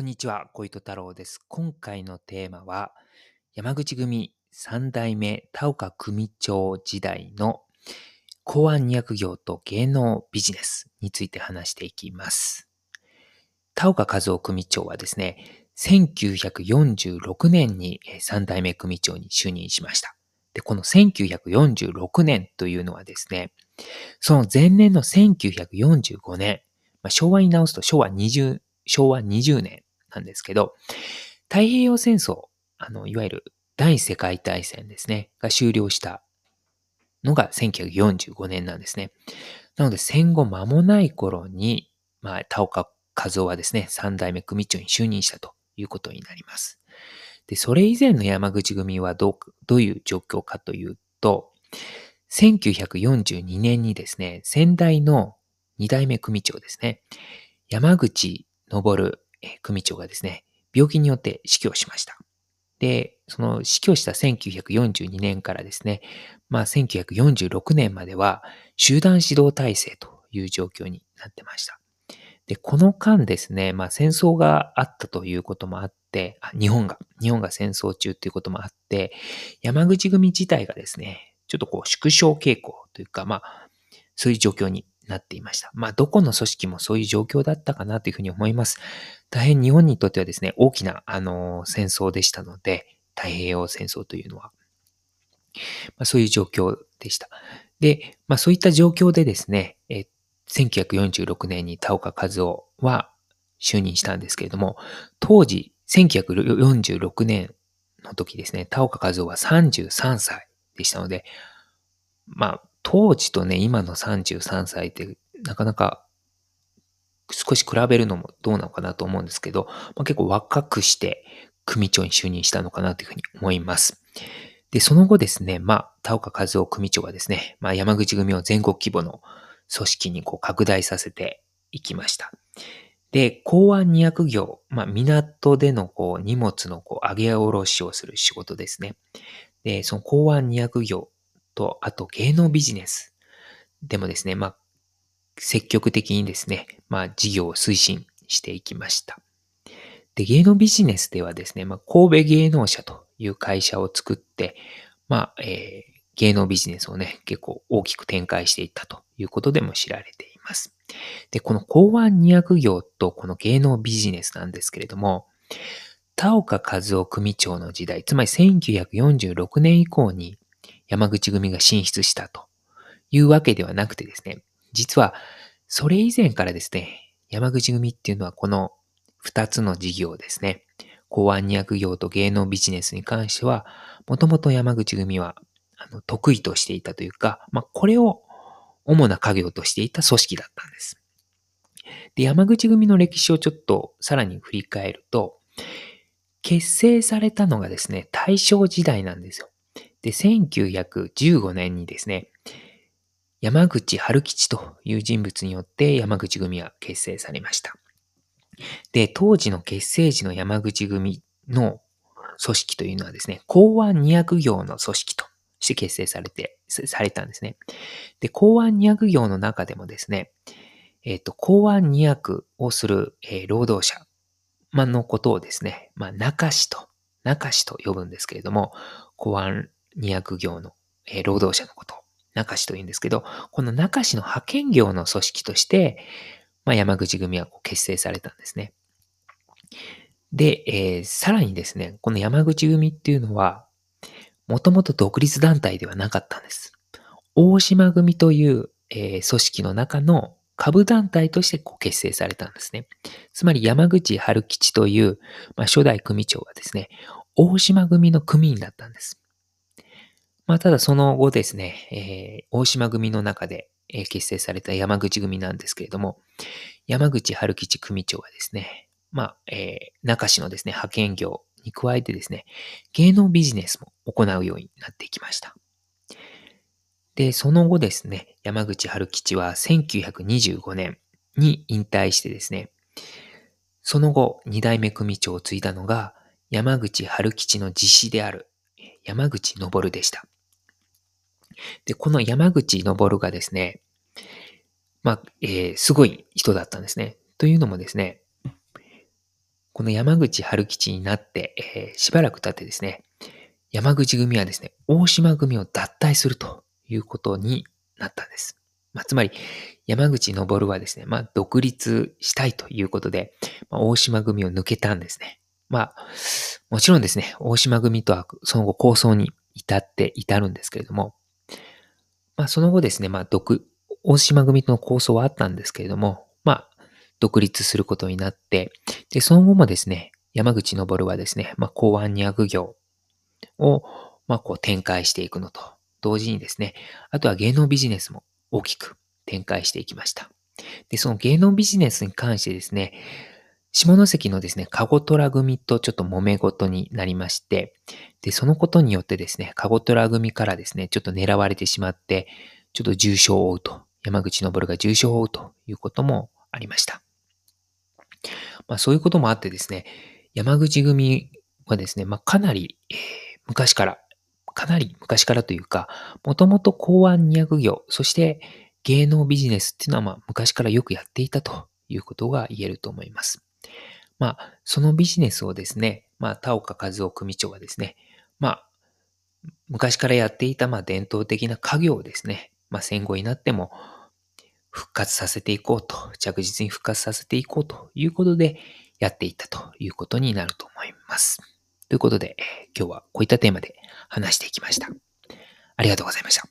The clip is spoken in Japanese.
こんにちは、小糸太郎です。今回のテーマは、山口組三代目田岡組長時代の公安200業と芸能ビジネスについて話していきます。田岡和夫組長はですね、1946年に三代目組長に就任しました。で、この1946年というのはですね、その前年の1945年、まあ、昭和に直すと昭和20、昭和20年なんですけど、太平洋戦争、あの、いわゆる第世界大戦ですね、が終了したのが1945年なんですね。なので戦後間もない頃に、まあ、田岡和夫はですね、三代目組長に就任したということになります。で、それ以前の山口組はどう、どういう状況かというと、1942年にですね、先代の二代目組長ですね、山口昇え組長がですね、病気によって死去しました。で、その死去した1942年からですね、まあ1946年までは集団指導体制という状況になってました。で、この間ですね、まあ戦争があったということもあって、あ日本が、日本が戦争中ということもあって、山口組自体がですね、ちょっとこう縮小傾向というか、まあ、そういう状況になっていました。まあ、どこの組織もそういう状況だったかなというふうに思います。大変日本にとってはですね、大きな、あの戦争でしたので、太平洋戦争というのは。まあ、そういう状況でした。で、まあ、そういった状況でですね、え1946年に田岡和夫は就任したんですけれども、当時、1946年の時ですね、田岡和夫は33歳でしたので、まあ、当時とね、今の33歳ってなかなか少し比べるのもどうなのかなと思うんですけど、まあ、結構若くして組長に就任したのかなというふうに思います。で、その後ですね、まあ、田岡和夫組長はですね、まあ、山口組を全国規模の組織にこう拡大させていきました。で、港湾200業、まあ、港でのこう荷物のこう上げ下ろしをする仕事ですね。で、その港湾200業と、あと芸能ビジネスでもですね、まあ、積極的にですね、まあ、事業を推進していきました。で、芸能ビジネスではですね、まあ、神戸芸能社という会社を作って、まあ、えー芸能ビジネスをね、結構大きく展開していったということでも知られています。で、この港湾200業とこの芸能ビジネスなんですけれども、田岡和夫組長の時代、つまり1946年以降に山口組が進出したというわけではなくてですね、実はそれ以前からですね、山口組っていうのはこの2つの事業ですね、港湾200業と芸能ビジネスに関しては、もともと山口組はあの得意としていたというか、まあ、これを主な家業としていた組織だったんです。で、山口組の歴史をちょっとさらに振り返ると、結成されたのがですね、大正時代なんですよ。で、1915年にですね、山口春吉という人物によって山口組は結成されました。で、当時の結成時の山口組の組織というのはですね、港湾200業の組織として結成されて、されたんですね。で、港湾200業の中でもですね、えっ、と、港湾200をする、えー労働者、のことをですね、まあ、中市と、中市と呼ぶんですけれども、港湾200業の、えー労働者のことを中市と言うんですけど、この中市の派遣業の組織として、まあ、山口組はこう結成されたんですね。で、えーさらにですね、この山口組っていうのは、もともと独立団体ではなかったんです。大島組という、えー組織の中の下部団体としてこう結成されたんですね。つまり山口春吉という、まあ、初代組長がですね、大島組の組員だったんです。まあ、ただその後ですね、えー大島組の中で、えー結成された山口組なんですけれども、山口春吉組長はですね、まあ、えー中市のですね、派遣業に加えてですね、芸能ビジネスも行うようになってきました。で、その後ですね、山口春吉は1925年に引退してですね、その後、二代目組長を継いだのが、山口春吉の実子である、山口昇でした。で、この山口昇がですね、まあ、えーすごい人だったんですね。というのもですね、この山口春吉になって、えー、しばらく経ってですね、山口組はですね、大島組を脱退するということになったんです。まあ、つまり、山口昇はですね、まあ、独立したいということで、まあ、大島組を抜けたんですね。まあ、もちろんですね、大島組とはその後構想に至って至るんですけれども、まあ、その後ですね、まあ、独、大島組との構想はあったんですけれども、まあ、独立することになって、で、その後もですね、山口昇はですね、まあ、公安に悪業を、まあ、こう展開していくのと、同時にですね、あとは芸能ビジネスも大きく展開していきました。で、その芸能ビジネスに関してですね、下関のですね、カゴトラ組とちょっと揉め事になりまして、で、そのことによってですね、カゴトラ組からですね、ちょっと狙われてしまって、ちょっと重傷を負うと、山口昇が重傷を負うということもありました。まあそういうこともあってですね、山口組はですね、まあかなり、えー、昔から、かなり昔からというか、もともと公安200業、そして芸能ビジネスっていうのはまあ昔からよくやっていたということが言えると思います。まあ、そのビジネスをですね、まあ、田岡和夫組長がですね、まあ、昔からやっていた、まあ、伝統的な家業をですね、まあ、戦後になっても復活させていこうと、着実に復活させていこうということでやっていったということになると思います。ということで、今日はこういったテーマで話していきました。ありがとうございました。